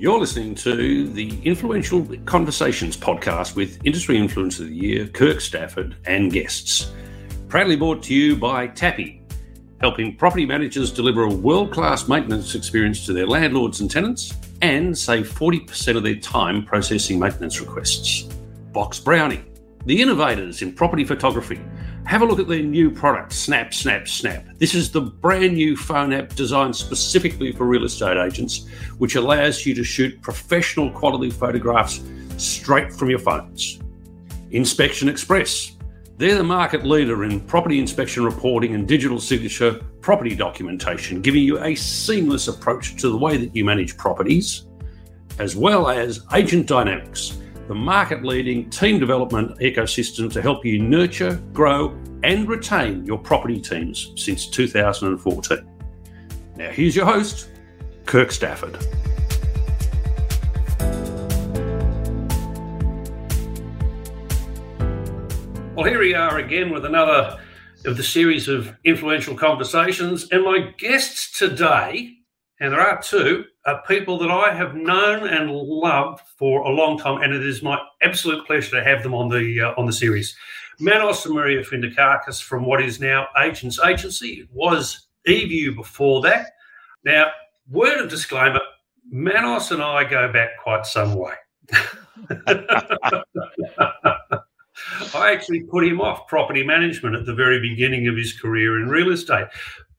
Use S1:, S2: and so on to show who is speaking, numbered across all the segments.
S1: You're listening to the Influential Conversations podcast with Industry Influencer of the Year, Kirk Stafford, and guests. Proudly brought to you by Tapi, helping property managers deliver a world class maintenance experience to their landlords and tenants and save 40% of their time processing maintenance requests. BoxBrownie, the innovators in property photography have a look at their new product, Snap, Snap, Snap. This is the brand new phone app designed specifically for real estate agents, which allows you to shoot professional quality photographs straight from your phones. Inspection Express. They're the market leader in property inspection reporting and digital signature property documentation, giving you a seamless approach to the way that you manage properties, as well as Agent Dynamics the market leading team development ecosystem to help you nurture, grow, and retain your property teams since 2014. Now, here's your host, Kirk Stafford. Well, here we are again with another of the series of influential conversations. And my guests today, and there are two, are people that I have known and loved for a long time, and it is my absolute pleasure to have them on the uh, on the series. Manos and Maria Findikakis from what is now Agents Agency. It was eView before that. Now, word of disclaimer: Manos and I go back quite some way. I actually put him off property management at the very beginning of his career in real estate.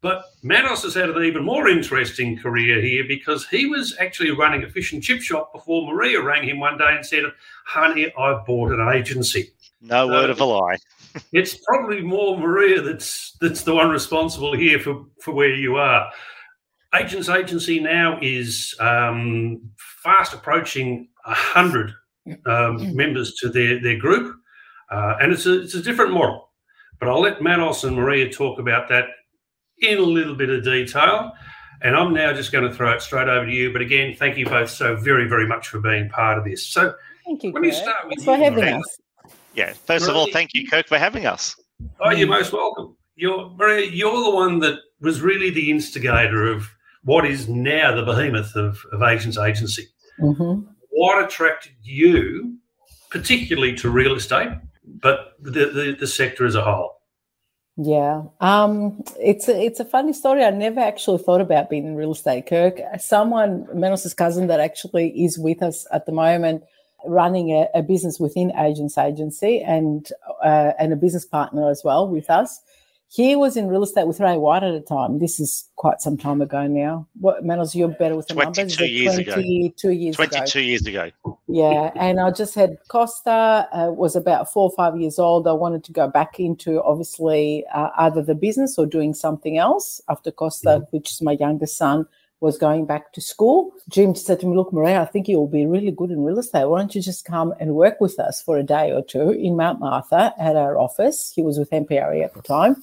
S1: But Manos has had an even more interesting career here because he was actually running a fish and chip shop before Maria rang him one day and said, Honey, I've bought an agency.
S2: No so word of a lie.
S1: it's probably more Maria that's that's the one responsible here for, for where you are. Agents Agency now is um, fast approaching 100 um, members to their, their group, uh, and it's a, it's a different model. But I'll let Manos and Maria talk about that in a little bit of detail. And I'm now just going to throw it straight over to you. But again, thank you both so very, very much for being part of this. So
S3: thank you.
S1: Let me start with
S3: Thanks you, for having Maria. us.
S2: Yeah. First Maria, of all, thank you, Kirk, for having us.
S1: Oh, you're most welcome. You're Maria, you're the one that was really the instigator of what is now the behemoth of, of Agents Agency. Mm-hmm. What attracted you, particularly to real estate, but the, the, the sector as a whole?
S3: Yeah, um, it's a, it's a funny story. I never actually thought about being in real estate. Kirk, someone, Manos's cousin, that actually is with us at the moment, running a, a business within Agents Agency, and uh, and a business partner as well with us. He was in real estate with Ray White at the time. This is quite some time ago now. What Manos, you're better with the 22 numbers.
S2: Years 22
S3: ago. years
S2: 22
S3: ago.
S2: years ago.
S3: Yeah, and I just had Costa. Uh, was about four or five years old. I wanted to go back into obviously uh, either the business or doing something else after Costa, mm-hmm. which is my youngest son was going back to school. Jim said to me, Look, Maria, I think you'll be really good in real estate. Why don't you just come and work with us for a day or two in Mount Martha at our office? He was with MPRE at the time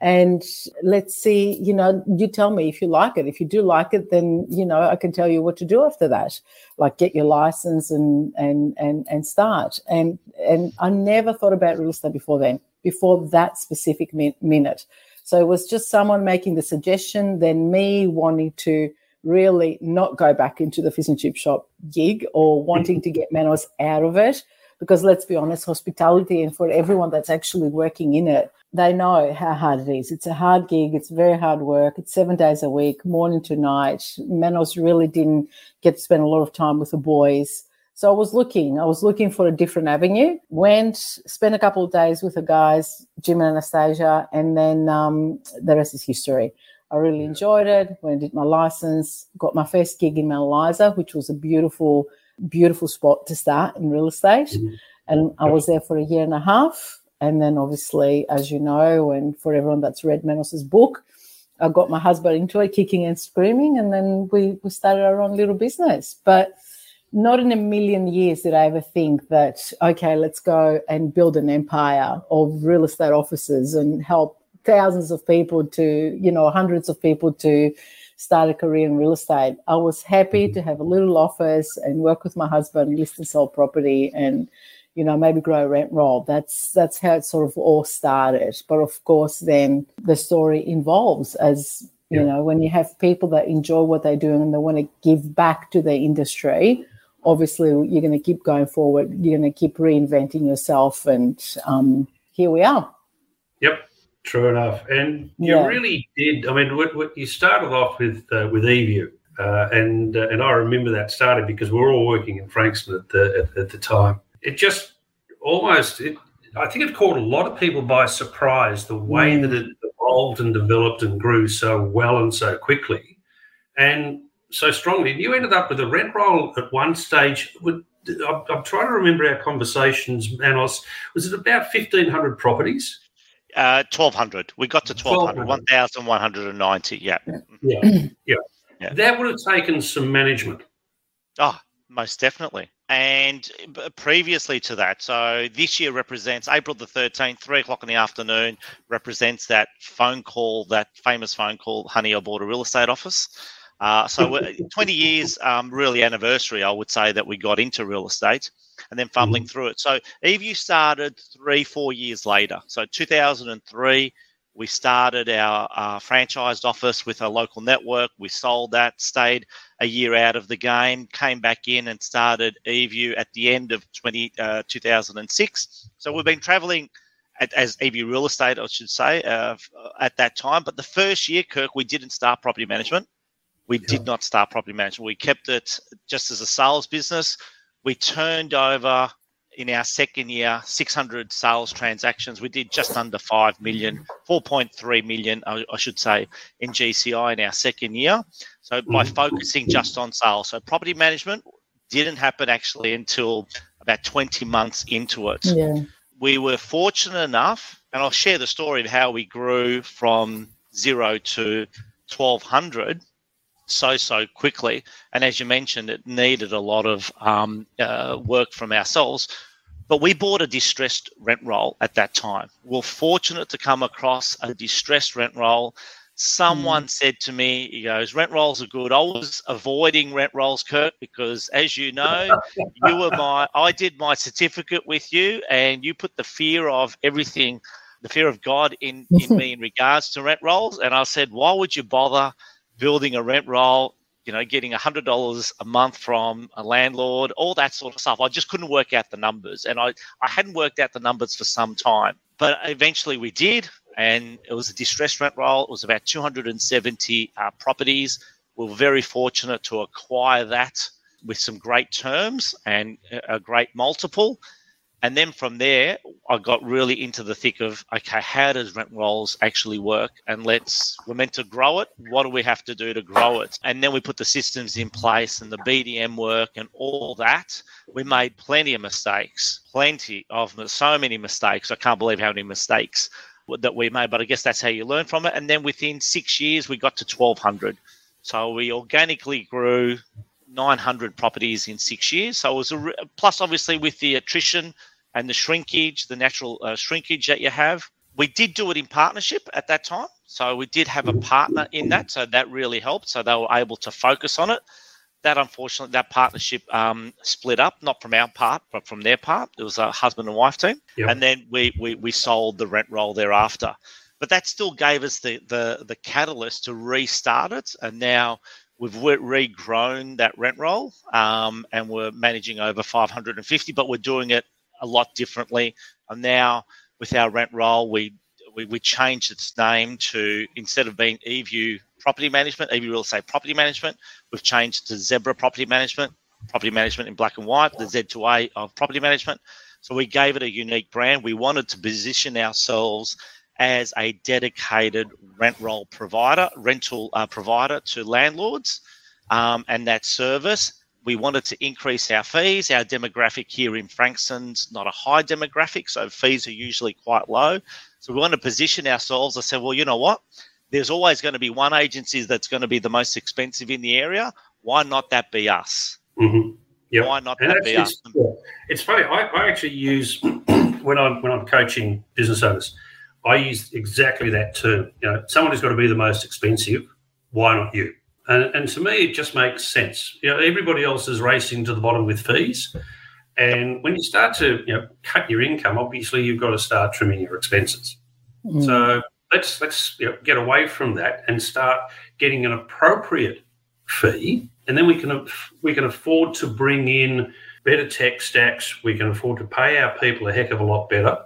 S3: and let's see you know you tell me if you like it. If you do like it then you know i can tell you what to do after that. Like get your license and and and and start. And and i never thought about real estate before then before that specific min- minute. So it was just someone making the suggestion then me wanting to really not go back into the fish and chip shop gig or wanting to get manos out of it because let's be honest hospitality and for everyone that's actually working in it they know how hard it is. It's a hard gig. It's very hard work. It's seven days a week, morning to night. Manos really didn't get to spend a lot of time with the boys. So I was looking, I was looking for a different avenue. Went, spent a couple of days with the guys, Jim and Anastasia, and then um, the rest is history. I really enjoyed it. Went and did my license, got my first gig in Mount Eliza, which was a beautiful, beautiful spot to start in real estate. Mm-hmm. And I was there for a year and a half and then, obviously, as you know, and for everyone that's read Manos's book, I got my husband into it, kicking and screaming, and then we, we started our own little business. But not in a million years did I ever think that, okay, let's go and build an empire of real estate offices and help thousands of people to, you know, hundreds of people to start a career in real estate. I was happy mm-hmm. to have a little office and work with my husband, list and sell property and you know, maybe grow a rent roll. That's that's how it sort of all started. But of course, then the story involves as You know, when you have people that enjoy what they're doing and they want to give back to the industry, obviously you're going to keep going forward. You're going to keep reinventing yourself, and um, here we are.
S1: Yep, true enough. And you
S3: Yeah.
S1: really did. I mean, what, what you started off with uh, with eView, uh, and uh, and I remember that started because we were all working in Frankston at the at, at the time. It just almost. It, I think it caught a lot of people by surprise the way
S3: Mm.
S1: that it evolved and developed and grew so well and so quickly, and so strongly. And you ended up with a rent roll at one stage. With, I'm, I'm trying to remember our conversations, Manos. Was it about fifteen hundred properties?
S2: Uh, 1200. We got to 1200.
S1: 1200.
S2: 1190. Yeah.
S1: Yeah, yeah.
S2: Yeah.
S1: That would have taken some management.
S2: Oh, most definitely. And previously to that, so this year represents April the 13th, three o'clock in the afternoon, represents that phone call, that famous phone call, honey, I bought a real estate office. Uh, so 20 years, um, really anniversary, I would say, that we got into real estate and then fumbling through it. So eView started three, four years later. So 2003, we started our uh, franchised office with a local network. We sold that, stayed a year out of the game, came back in and started eView at the end of 20, uh, 2006. So we've been traveling at, as eView Real Estate, I should say, uh, at that time. But the first year, Kirk, we didn't start property management. We did not start property management. We kept it just as a sales business. We turned over in our second year 600 sales transactions. We did just under 5 million, 4.3 million, I, I should say, in GCI in our second year. So by
S1: Mhm.
S2: focusing just on sales. So property management didn't happen actually until about 20 months into it.
S3: Yeah.
S2: We were fortunate enough, and I'll share the story of how we grew from zero to 1200 so so quickly. And as you mentioned it needed a lot of um, uh, work from ourselves. But we bought a distressed rent roll at that time. We are fortunate to come across a distressed rent roll. Someone said to me he goes rent rolls are good. I was avoiding rent rolls kurt because as you know you were my i did my certificate with you and you put the fear of everything the fear of god in in me in regards to rent rolls. And i said why would you bother building a rent roll, you know, getting $100 a month from a landlord, all that sort of stuff. I just couldn't work out the numbers. And I, I hadn't worked out the numbers for some time. But eventually we did. And it was a distressed rent roll. It was about 270 uh, properties. We were very fortunate to acquire that with some great terms and a a great multiple. And then from there, I got really into the thick of okay, how does rent rolls actually work? And let's we're meant to grow it. What do we have to do to grow it? And then we put the systems in place and the BDM work and all that. We made plenty of mistakes, plenty of so many mistakes. I can't believe how many mistakes that we made. But I guess that's how you learn from it. And then within six years, we got to twelve hundred. So we organically grew 900 properties in six years. So it was a re- plus, obviously, with the attrition and the shrinkage, the natural uh, shrinkage that you have. We did do it in partnership at that time. So we did have a partner in that. So that really helped. So they were able to focus on it. That unfortunately, that partnership um, split up, not from our part, but from their part. It was a husband and wife team.
S1: Yep.
S2: And then we, we, we sold the rent roll thereafter. But that still gave us the, the, the catalyst to restart it. And now we've re- regrown that rent roll um, and we're managing over 550, but we're doing it a lot differently. And now with our rent roll, we, we, we changed its name to, instead of being eView Property Management, eView Real Estate Property Management, we've changed to Zebra Property Management, Property Management in black and white, the Z2A of Property Management. So we gave it a unique brand. We wanted to position ourselves as a dedicated rent roll provider, rental uh, provider to landlords, um, and that service. We wanted to increase our fees. Our demographic here in Frankston's not a high demographic, so fees are usually quite low. So we want to position ourselves. I said, well, you know what? There's always going to be one agency that's going to be the most expensive in the area. Why not that be us?
S1: Mm-hmm. Yep.
S2: Why not
S1: And
S2: that be us?
S1: it's, yeah. it's funny. I, I actually use when I'm when I'm coaching business owners. I use exactly that term. You know, someone who's got to be the most expensive. Why not you? And, and to me, it just makes sense. You know, everybody else is racing to the bottom with fees, and when you start to you know cut your income, obviously you've got to start trimming your expenses.
S3: Mm.
S1: So let's let's you know, get away from that and start getting an appropriate fee, and then we can we can afford to bring in better tech stacks. We can afford to pay our people a heck of a lot better,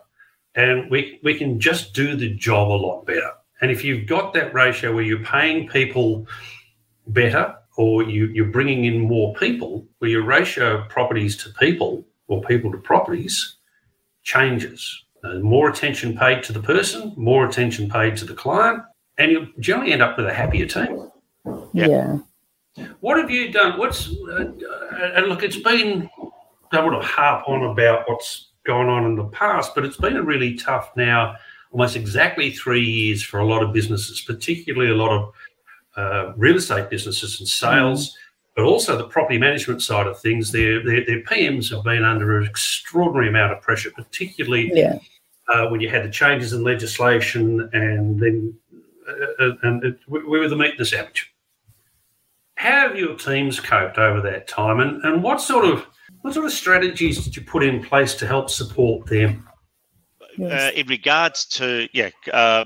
S1: and we we can just do the job a lot better. And if you've got that ratio where you're paying people better or you, you're bringing in more people, where your ratio of properties to people or people to properties changes. Uh, more attention paid to the person, more attention paid to the client, and you generally end up with a happier team.
S3: Yeah. yeah.
S1: What have you done? What's uh, uh, and look, it's been I want to harp on about what's gone on in the past, but it's been a really tough now, almost exactly three years for a lot of businesses, particularly a lot of uh, real estate businesses and sales, mm. but also the property management side of things. Their, their, their PMs have been under an extraordinary amount of pressure, particularly
S3: yeah.
S1: uh, when you had the changes in legislation and then uh, uh and it, we were the meat and the sandwich. How have your teams coped over that time, and, and what sort of what sort of strategies did you put in place to help support them?
S2: Uh, in regards to yeah, uh,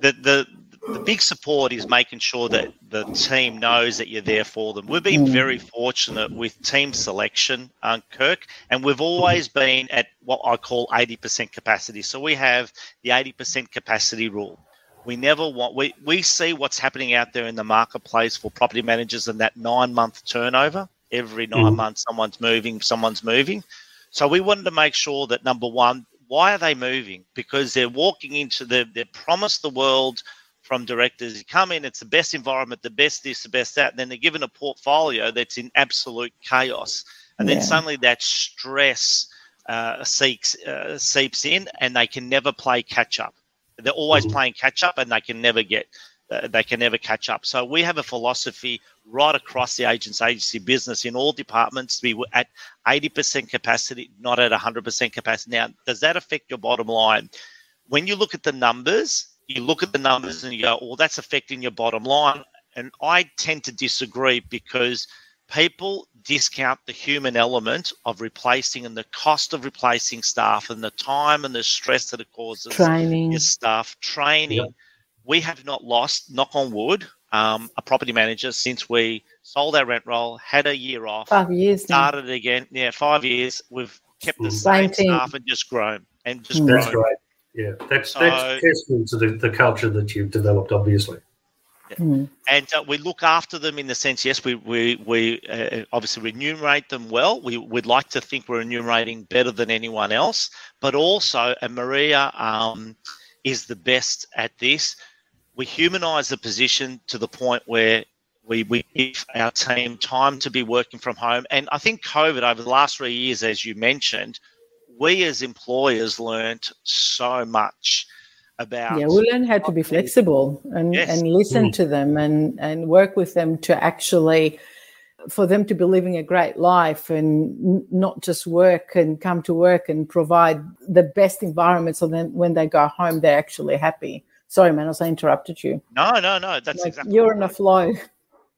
S2: the the the big support is making sure that the team knows that you're there for them. We've been mm. very fortunate with team selection, um, Kirk, and we've always been at what I call 80% capacity. So we have the 80% capacity rule. We never want we we see what's happening out there in the marketplace for property managers and that nine month turnover. Every 9 mm. months, someone's moving, someone's moving. So we wanted to make sure that number one, why are they moving? Because they're walking into the they're promised the world from directors. You come in, it's the best environment, the best this, the best that. And then they're given a portfolio that's in absolute chaos. And yeah. then suddenly that stress uh, seeks, uh, seeps in and they can never play catch up. They're always mm-hmm. playing catch up and they can never get, uh, they can never catch up. So we have a philosophy right across the agents agency business in all departments to be at 80% capacity, not at 100% capacity. Now, does that affect your bottom line? When you look at the numbers, you look at the numbers and you go, well, that's affecting your bottom line. And I tend to disagree because people discount the human element of replacing and the cost of replacing staff and the time and the stress that it causes
S3: training
S2: your staff training yep. we have not lost knock on wood um, a property manager since we sold our rent roll had a year off
S3: five years
S2: started now. again yeah five years we've kept the same, same staff and just grown and just
S1: mm.
S2: grown.
S1: That's right. Yeah, that's so, that's testament to the, the culture that you've developed, obviously.
S2: Yeah. Mm. And uh, we look after them in the sense, yes, we we, we uh, obviously remunerate them well. We would like to think we're remunerating better than anyone else, but also, and Maria um, is the best at this. We humanise the position to the point where we, we give our team time to be working from home. And I think COVID over the last three years, as you mentioned, we as employers learned so much about
S3: yeah we learned how to be flexible and yes. and listen mm. to them and and work with them to actually for them to be living a great life and not just work and come to work and provide the best environment so then when they go home they're actually happy sorry man i interrupted you
S2: no no no that's like exactly
S3: you're in a flow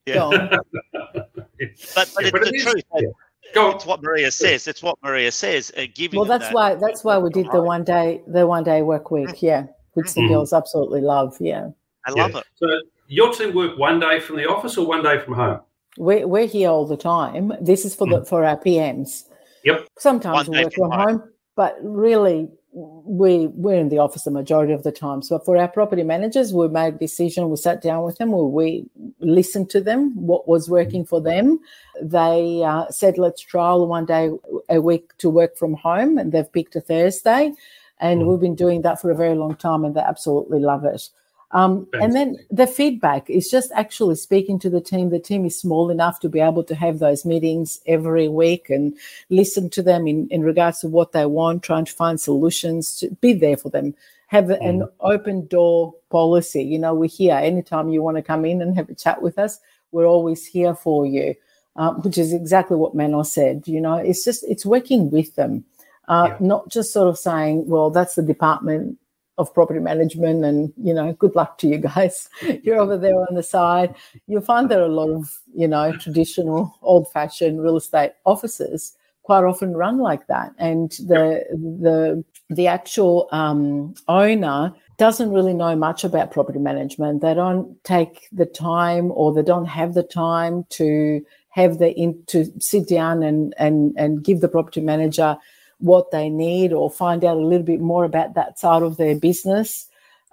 S2: yeah but, but yeah, it's but the it truth yeah. Go. It's what Maria says. It's what Maria says. Uh, giving
S3: well, that's
S2: that
S3: why that's why we did the one day the one day work week. Mm. Yeah, which the mm. girls absolutely love. Yeah,
S2: I love
S1: yeah.
S2: it.
S1: So your team work one day from the office or one day from home?
S3: We're we're here all the time. This is for mm. the for our PMs.
S1: Yep.
S3: Sometimes we work from home, but really we we're in the office the majority of the time. So for our property managers, we made a decision. We sat down with them. We, we listened to them. What was working for them? They uh, said, "Let's trial one day a week to work from home," and they've picked a Thursday. And mm. we've been doing that for a very long time, and they absolutely love it. Um, and then the feedback is just actually speaking to the team. The team is small enough to be able to have those meetings every week and listen to them in, in regards to what they want, trying to find solutions, to be there for them. Have mm. an open door policy. You know, we're here anytime you want to come in and have a chat with us. We're always here for you, um, which is exactly what Manos said. You know, it's just it's working with them, uh, yeah. not just sort of saying, "Well, that's the department of property management and you know good luck to you guys. You're over there on the side. You'll find there are a lot of you know traditional old fashioned real estate offices quite often run like that, and the the the actual um, owner doesn't really know much about property management. They don't take the time, or they don't have the time to have the in to sit down and and and give the property manager what they need or find out a little bit more about that side of their business.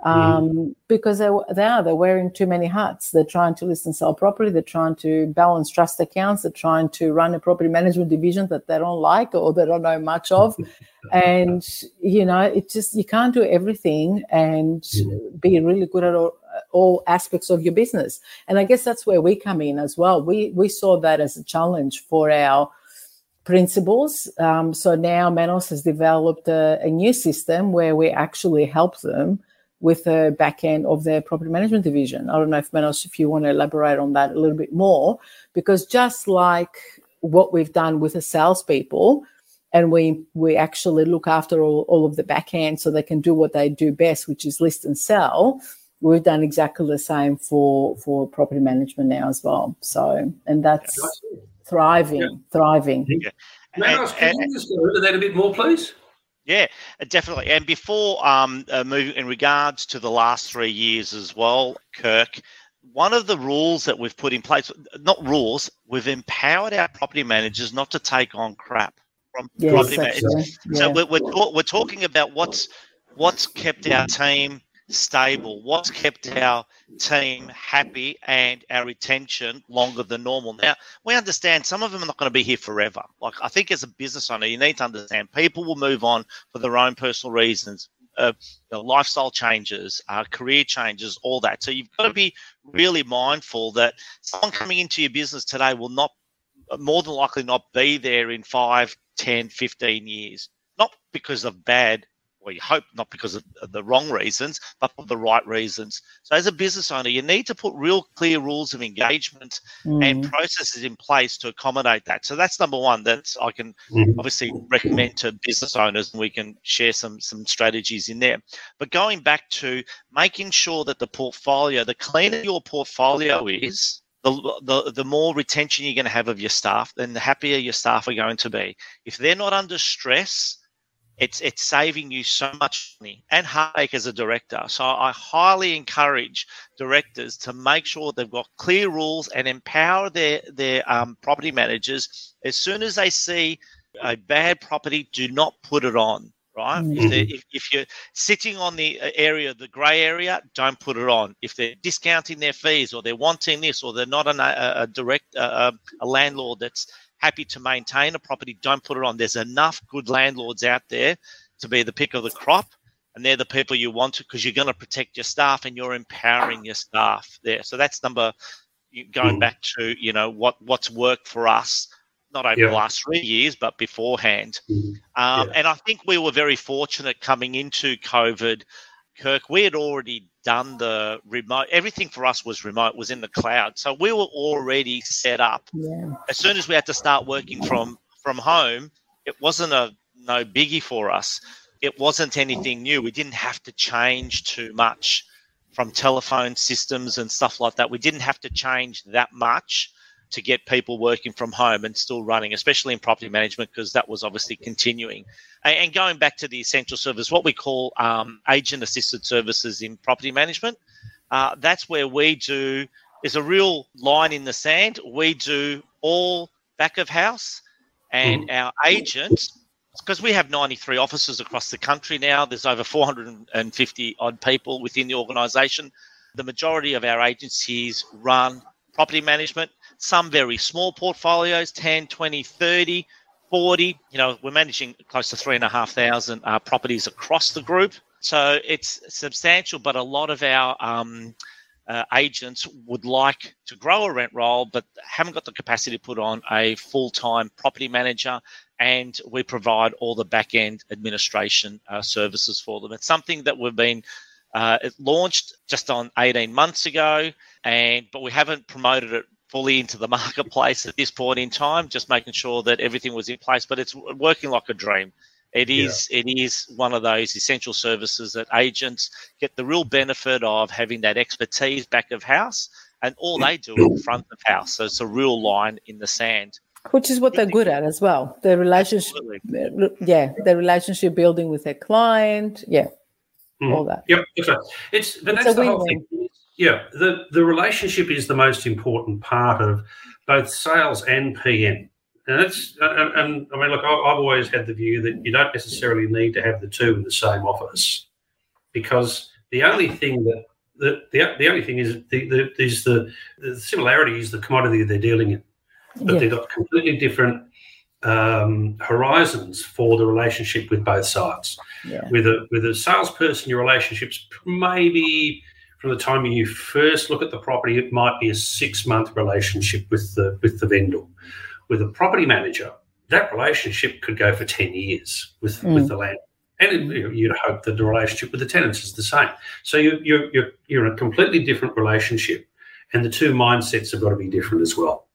S3: Um, mm. because they, they are they're wearing too many hats. They're trying to list and sell property. They're trying to balance trust accounts. They're trying to run a property management division that they don't like or they don't know much of. And you know it just you can't do everything and mm. be really good at all, all aspects of your business. And i guess that's where we come in as well. We we saw that as a challenge for our principals. Um, so now Manos has developed a, a, new system where we actually help them with the back end of their property management division. I don't know if Manos, if you want to elaborate on that a little bit more, because just like what we've done with the salespeople, and we we actually look after all, all of the back end so they can do what they do best, which is list and sell. We've done exactly the same for for property management now as well. So, and that's thriving, yeah. thriving.
S1: Yeah. Manos, can you just go into that a bit more, please?
S2: Yeah, definitely. And before um, uh, moving in regards to the last three years as well, Kirk, one of the rules that we've put in place, not rules, we've empowered our property managers not to take on crap from yes, property managers. Yeah. So we're, we're, we're talking about what's what's kept our team stable, what's kept our team happy and our retention longer than normal. Now, we understand some of them are not going to be here forever. Like, I think as a business owner, you need to understand people will move on for their own personal reasons. Uh, you know, lifestyle changes, uh, career changes, all that. So you've got to be really mindful that someone coming into your business today will not, more than likely, not be there in 5, 10, 15 years. Not because of bad we hope not because of the wrong reasons, but for the right reasons. So, as a business owner, you need to put real clear rules of engagement mm. and processes in place to accommodate that. So, that's number one that I can mm. obviously recommend to business owners, and we can share some some strategies in there. But going back to making sure that the portfolio, the cleaner your portfolio is, the, the, the more retention you're going to have of your staff, then the happier your staff are going to be. If they're not under stress, it's it's saving you so much money and heartache as a director. So I highly encourage directors to make sure they've got clear rules and empower their their um, property managers. As soon as they see a bad property, do not put it on. Right? Mm-hmm. If, if, if, you're sitting on the uh, area, the grey area, don't put it on. If they're discounting their fees or they're wanting this or they're not an, a, a direct uh, a landlord that's happy to maintain a property, don't put it on. There's enough good landlords out there to be the pick of the crop, and they're the people you want to because you're going to protect your staff and you're empowering your staff there. So that's number going mm. back to you know what what's worked for us not over yeah. the last three years, but beforehand. Mm. Um, yeah. And I think we were very fortunate coming into COVID Kirk, we had already done the remote. Everything for us was remote, was in the cloud. So we were already set up. Yeah. As soon as we had to start working from from home, it wasn't a no biggie for us. It wasn't anything new. We didn't have to change too much from telephone systems and stuff like that. We didn't have to change that much to get people working from home and still running, especially in property management, because that was obviously continuing. And going back to the essential service, what we call um, agent assisted services in property management, uh, that's where we do, there's a real line in the sand. We do all back of house, and mm. our agents, because we have 93 offices across the country now, there's over 450 odd people within the organisation. The majority of our agencies run property management some very small portfolios 10 20 30 40 you know we're managing close to three and a half thousand uh, properties across the group. So it's substantial but a lot of our um, uh, agents would like to grow a rent roll but haven't got the capacity to put on a full-time property manager and we provide all the back-end administration uh, services for them. It's something that we've been uh, it launched just on 18 months ago and but we haven't promoted it fully into the marketplace at this point in time, just making sure that everything was in place. But it's working like a dream. It is yeah. it is one of those essential services that agents get the real benefit of having that expertise back of house, and all they do is front of house. So it's a real line in the sand.
S3: which is what they're good at as well. The relationship, Absolutely. yeah, the relationship building with their client, yeah, mm. all that.
S1: Yep, okay. It's but it's that's the whole thing. Yeah, the the relationship is the most important part of both sales and PM. And it's and, and I mean, look, I've always had the view that you don't necessarily need to have the two in the same office because the only thing that the, the, the only thing is the, the, is the, the similarity is the commodity they're dealing in, but yeah. they've got completely different um, horizons for the relationship with both sides. Yeah. With a with a salesperson, your relationships maybe from the time you first look at the property, it might be a six month relationship with the with the vendor. With a property manager, that relationship could go for ten years with mm. with the land. And you'd hope that the relationship with the tenants is the same. So you, you're, you're, you're in a completely different relationship, and the two mindsets have got to be different as well.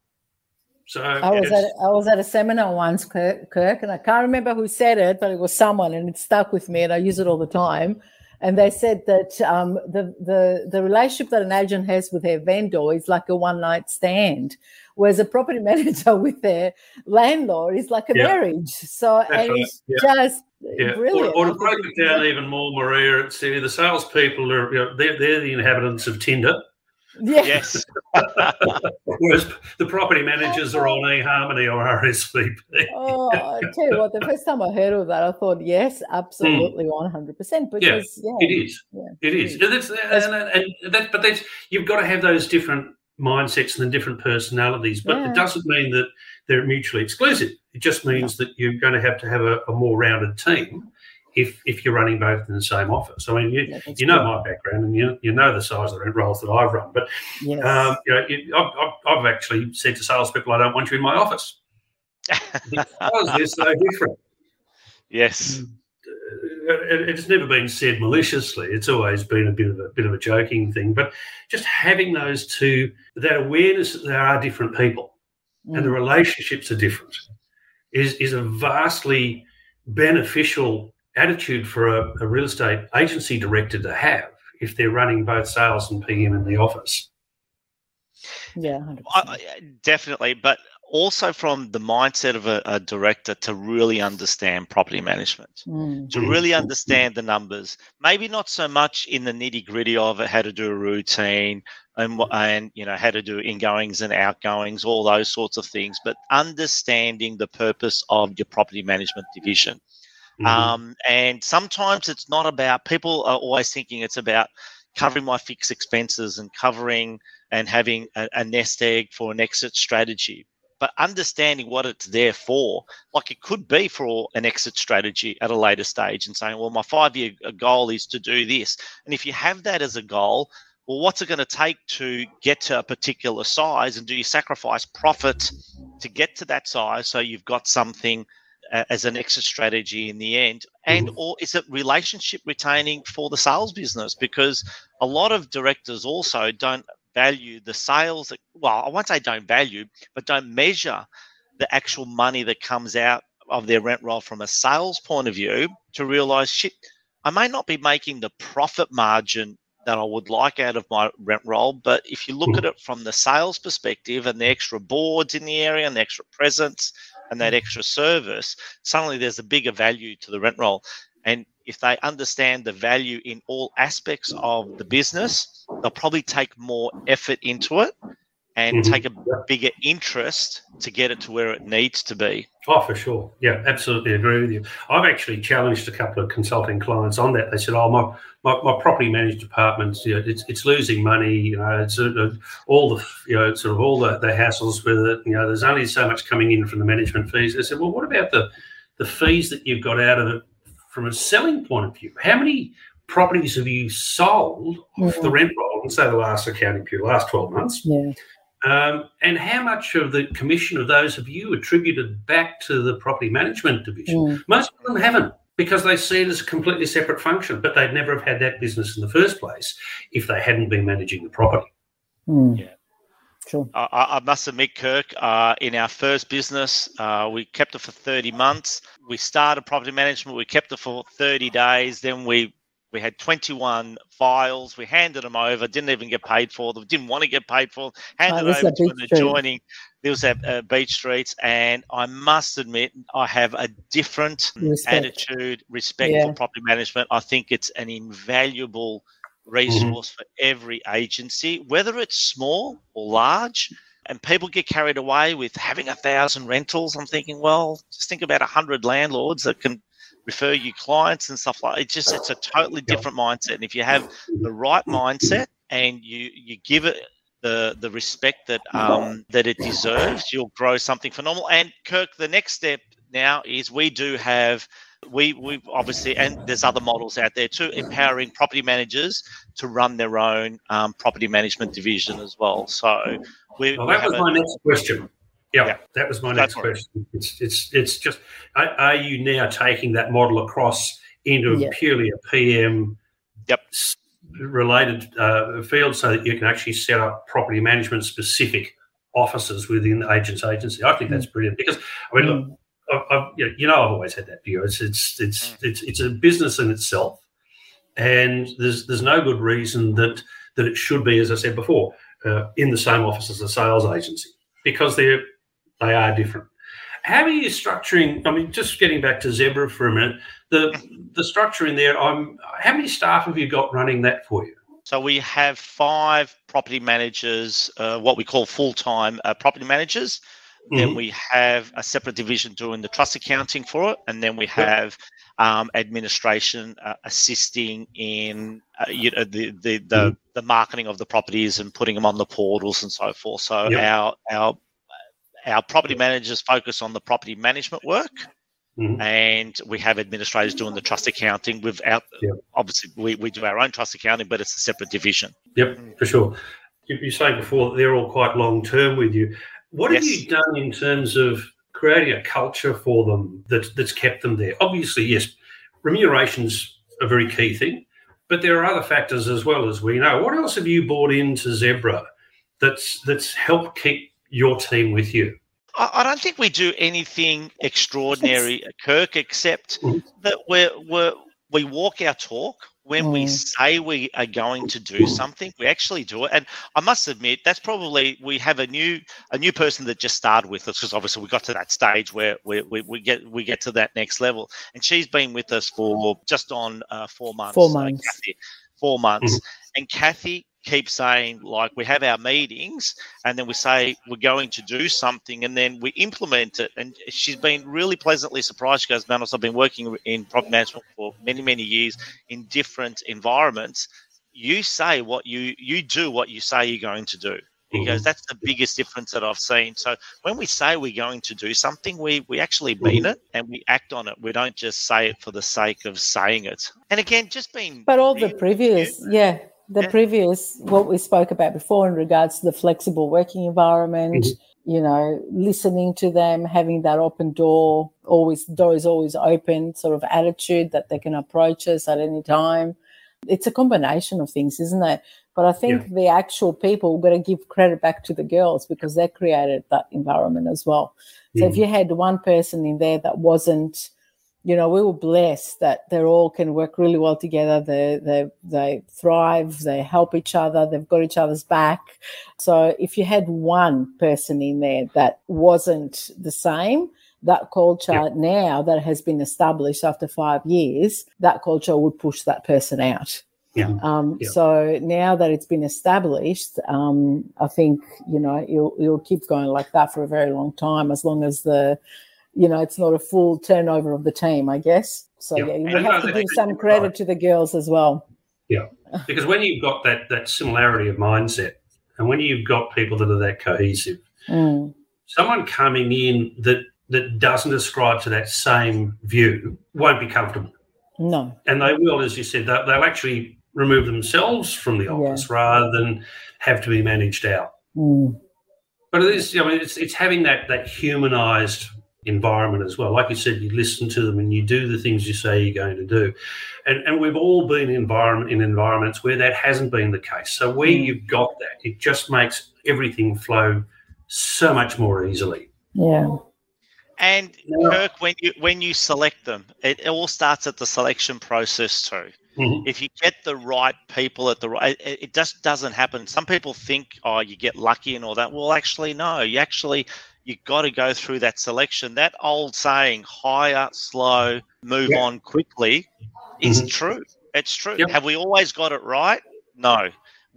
S1: So
S3: I was at I was at a seminar once, Kirk, Kirk, and I can't remember who said it, but it was someone, and it stuck with me, and I use it all the time. And they said that um, the the the relationship that an agent has with their vendor is like a one night stand, whereas a property manager with their landlord is like a yeah. marriage. So That's and right. it's yeah. just yeah. brilliant.
S1: Or, or to break it down even more, Maria, it's the, the salespeople are you know, they're, they're the inhabitants of Tinder
S2: Yes.
S1: Whereas the property managers are on eHarmony or RSVP.
S3: oh, I tell you what, the first time I heard of that, I thought, yes, absolutely, hmm. one hundred percent. Because
S1: yeah, yeah, it is. Yeah, it is. It is. That's, and, and that, but that's you've got to have those different mindsets and the different personalities. But yeah. it doesn't mean that they're mutually exclusive. It just means that you're going to have to have a, a more rounded team if if you're running both in the same office. I mean, you, yeah, you know my background and you, you know the size of the rent rolls that I've run. But yes. um, you know, it, I've, I've, actually said to salespeople, I don't want you in my office because they're so different.
S2: Yes.
S1: Uh, it, it's never been said maliciously. It's always been a bit of a bit of a joking thing. But just having those two, that awareness that there are different people mm. and the mm. relationships are different, is is a vastly beneficial attitude for a, a real estate agency director to have if they're running both sales and PM in the office.
S3: Yeah,
S2: I, definitely. But also from the mindset of a, a, director to really understand property management, mm. to really understand the numbers. Maybe not so much in the nitty gritty of it, how to do a routine and and you know how to do ingoings and outgoings, all those sorts of things, but understanding the purpose of your property management division. Mm-hmm. Um, and sometimes it's not about, people are always thinking it's about covering my fixed expenses and covering and having a, a nest egg for an exit strategy. But understanding what it's there for, like it could be for an exit strategy at a later stage and saying, well, my five year uh, goal is to do this. And if you have that as a goal, well, what's it going to take to get to a particular size? And do you sacrifice profit to get to that size so you've got something as an exit strategy in the end and mm-hmm. or is it relationship retaining for the sales business because a lot of directors also don't value the sales that, well i won't say don't value but don't measure the actual money that comes out of their rent roll from a sales point of view to realize shit i may not be making the profit margin that I would like out of my rent roll. But if you look mm-hmm. at it from the sales perspective and the extra boards in the area and the extra presence and that extra service, suddenly there's a bigger value to the rent roll. And if they understand the value in all aspects of the business, they'll probably take more effort into it and mm-hmm. take a bigger interest to get it to where it needs to be.
S1: Oh, for sure. Yeah, absolutely agree with you. I've actually challenged a couple of consulting clients on that. They said, "Oh, my my, my property managed department, you know, it's it's losing money. You know, it's uh, all the you know sort of all the, the hassles with it. You know, there's only so much coming in from the management fees." I said, "Well, what about the the fees that you've got out of it from a selling point of view? How many properties have you sold off the rent roll And say the last accounting period, last twelve months?"
S3: Yeah.
S1: Um, and how much of the commission of those have you attributed back to the property management division? Mm. Most of them haven't because they see it as a completely separate function, but they'd never have had that business in the first place if they hadn't been managing the property.
S3: Mm. Yeah.
S2: Sure. I, I, must admit, Kirk, uh, in our first business, uh, we kept it for 30 months. We started property management, we kept it for 30 days, then we we had 21 files. We handed them over, didn't even get paid for them, didn't want to get paid for them, handed
S3: Oh,
S2: over to an adjoining. There was at uh, Beach Streets, and I must admit, I have a different
S3: Respect.
S2: attitude, respect
S3: Yeah.
S2: for property management. I think it's an invaluable resource for every agency, whether it's small or large. And people get carried away with having a thousand rentals. I'm thinking, well, just think about a hundred landlords that can refer you clients and stuff like. It just it's a totally different mindset. And if you have the right mindset and you you give it the the respect that um that it deserves, you'll grow something phenomenal. And Kirk, the next step now is we do have we we obviously and there's other models out there too empowering property managers to run their own um, property management division as well so we,
S1: Well,
S2: we
S1: that
S2: have
S1: was
S2: a-
S1: my next question. Yeah,
S2: Yeah.
S1: that was my next
S2: for it.
S1: question. It's it's it's just are, are you now taking that model across into
S3: Yeah.
S1: purely a PM
S2: yep.
S1: related uh, field so that you can actually set up property management specific offices within the agent's agency? I think that's brilliant because I mean, look, I've, I've, you know, I've always had that view. It's it's it's it's it's a business in itself, and there's there's no good reason that that it should be, as I said before, uh, in the same office as a sales agency because they're they are different. How are you structuring? I mean, just getting back to Zebra for a minute, the the structure in there. I'm. How many staff have you got running that for you?
S2: so we have five property managers uh, what we call full-time uh, property managers then
S1: Mhm.
S2: we have a separate division doing the trust accounting for it and then we have um, administration uh, assisting in uh, you know the the, the, the marketing of the properties and putting them on the portals and so forth so
S1: Yep.
S2: our our our property managers focus on the property management work
S1: Mhm.
S2: and we have administrators doing the trust accounting without
S1: Yep.
S2: obviously we, we do our own trust accounting but it's a separate division
S1: Yep, for sure. You, you saying before that they're all quite long term with you. What have you done in terms of creating a culture for them that, that's kept them there? Obviously, yes, remuneration's a very key thing, but there are other factors as well as we know. What else have you brought into Zebra that's that's helped keep your team with you?
S2: I, I don't think we do anything extraordinary, Kirk, except
S1: Mhm.
S2: that we're, we're, we walk our talk. When we
S3: Mm.
S2: say we are going to do something, we actually do it. And I must admit, that's probably we have a new a new person that just started with us because obviously we got to that stage where we, we, we get we get to that next level. And she's been with us for just on uh, four months.
S3: Four
S2: uh,
S3: months.
S2: Kathy, four months. And Kathy keeps saying like we have our meetings and then we say we're going to do something and then we implement it. And she's been really pleasantly surprised. She goes manos i've been working in property management for many many years in different environments. You say what you you do what you say you're going to do. He goes mm-hmm. that's the biggest difference that i've seen. So when we say we're going to do something we we actually mean mm-hmm. it and we act on it. We don't just say it for the sake of saying it. And again just being
S3: But all the previous, yeah, the
S2: Yeah.
S3: previous, what we spoke about before in regards to the flexible working environment, mm-hmm. you know, listening to them, having that open door, always doors always open sort of attitude that they can approach us at any time. It's a combination of things, isn't it? But I think the actual people got to give credit back to the girls because they created that environment as well. So if mm-hmm. you had one person in there that wasn't, you know, we were blessed that they all can work really well together. They they they thrive. They help each other. They've got each other's back. So if you had one person in there that wasn't the same, that culture now that has been established after five years, that culture would push that person out.
S1: Yeah.
S3: Um,
S1: Yeah.
S3: So now that it's been established, um, I think you know you'll you'll keep going like that for a very long time, as long as the you know it's not a full turnover of the team, I guess. So
S1: Yeah.
S3: yeah, you
S1: And
S3: have to give some credit to the girls as well.
S1: Yeah, because when you've got that that similarity of mindset, and when you've got people that are that cohesive,
S3: Mm.
S1: someone coming in that that doesn't ascribe to that same view won't be comfortable,
S3: No,
S1: and they will, as you said, they'll, they'll actually remove themselves from the
S3: Yeah.
S1: office rather than have to be managed out.
S3: Mm.
S1: But it is, I mean, it's it's having that that humanized environment as well. Like you said, you listen to them and you do the things you say you're going to do. And and we've all been in environment in environments where that hasn't been the case. So where
S3: Mm.
S1: you've got that, it just makes everything flow so much more easily.
S3: yeah,
S2: And
S1: Yeah.
S2: Kirk, when you when you select them, it, it all starts at the selection process too. Mm-hmm. If you get the right people at the right, it, it, just doesn't happen. Some people think, oh, you get lucky and all that. Well, actually, no. You actually you got to go through that selection. That old saying, hire slow, move yep. on quickly, is mm-hmm. true. It's true. Yep. Have we always got it right? No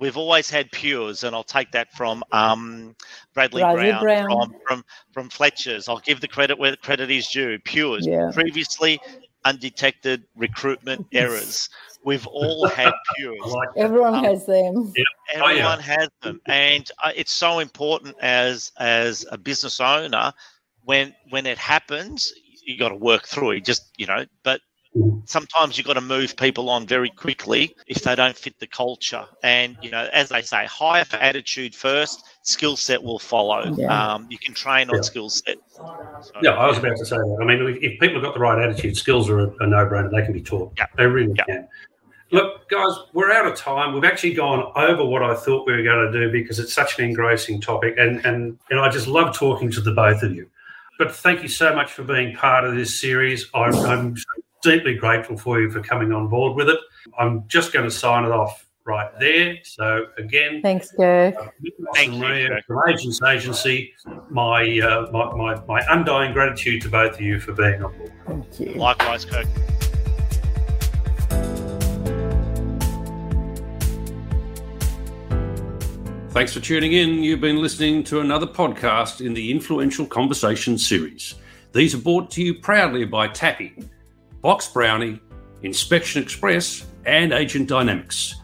S2: we've always had pures, and I'll take that from um, Bradley, Bradley Brown, Brown, From, from from Fletcher's. I'll give the credit where the credit is due. Pures yeah. previously undetected recruitment errors. We've all had pures.
S3: Like Everyone um, has them.
S2: Yeah. Everyone oh, yeah. has them, and uh, it's so important as as a business owner when when it happens. You got to work through it. Just you know, but sometimes you've got to move people on very quickly if they don't fit the culture. And, you know, as they say, hire for attitude first, skill set will follow. Yeah. Um, you can train on yeah. skill set.
S1: So, yeah, I was about to say that. I mean, if people have got the right attitude, skills are a, a no brainer. They can be taught. Yeah. They really yeah. can. Look, guys, we're out of time. We've actually gone over what I thought we were going to do because it's such an engrossing topic. And, and, and I just love talking to the both of you. But thank you so much for being part of this series. I, I'm deeply grateful for you for coming on board with it. I'm just going to sign it off right there. So again,
S3: thanks, Kirk.
S2: Uh, Thank you,
S1: from Agents Agency. My, uh, my, my my undying gratitude to both of you for being on board.
S3: Thank you.
S2: Likewise, Kirk.
S1: Thanks for tuning in. You've been listening to another podcast in the Influential Conversation series. These are brought to you proudly by Tapi Box Brownie, Inspection Express, and Agent Dynamics.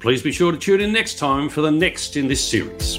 S1: Please be sure to tune in next time for the next in this series.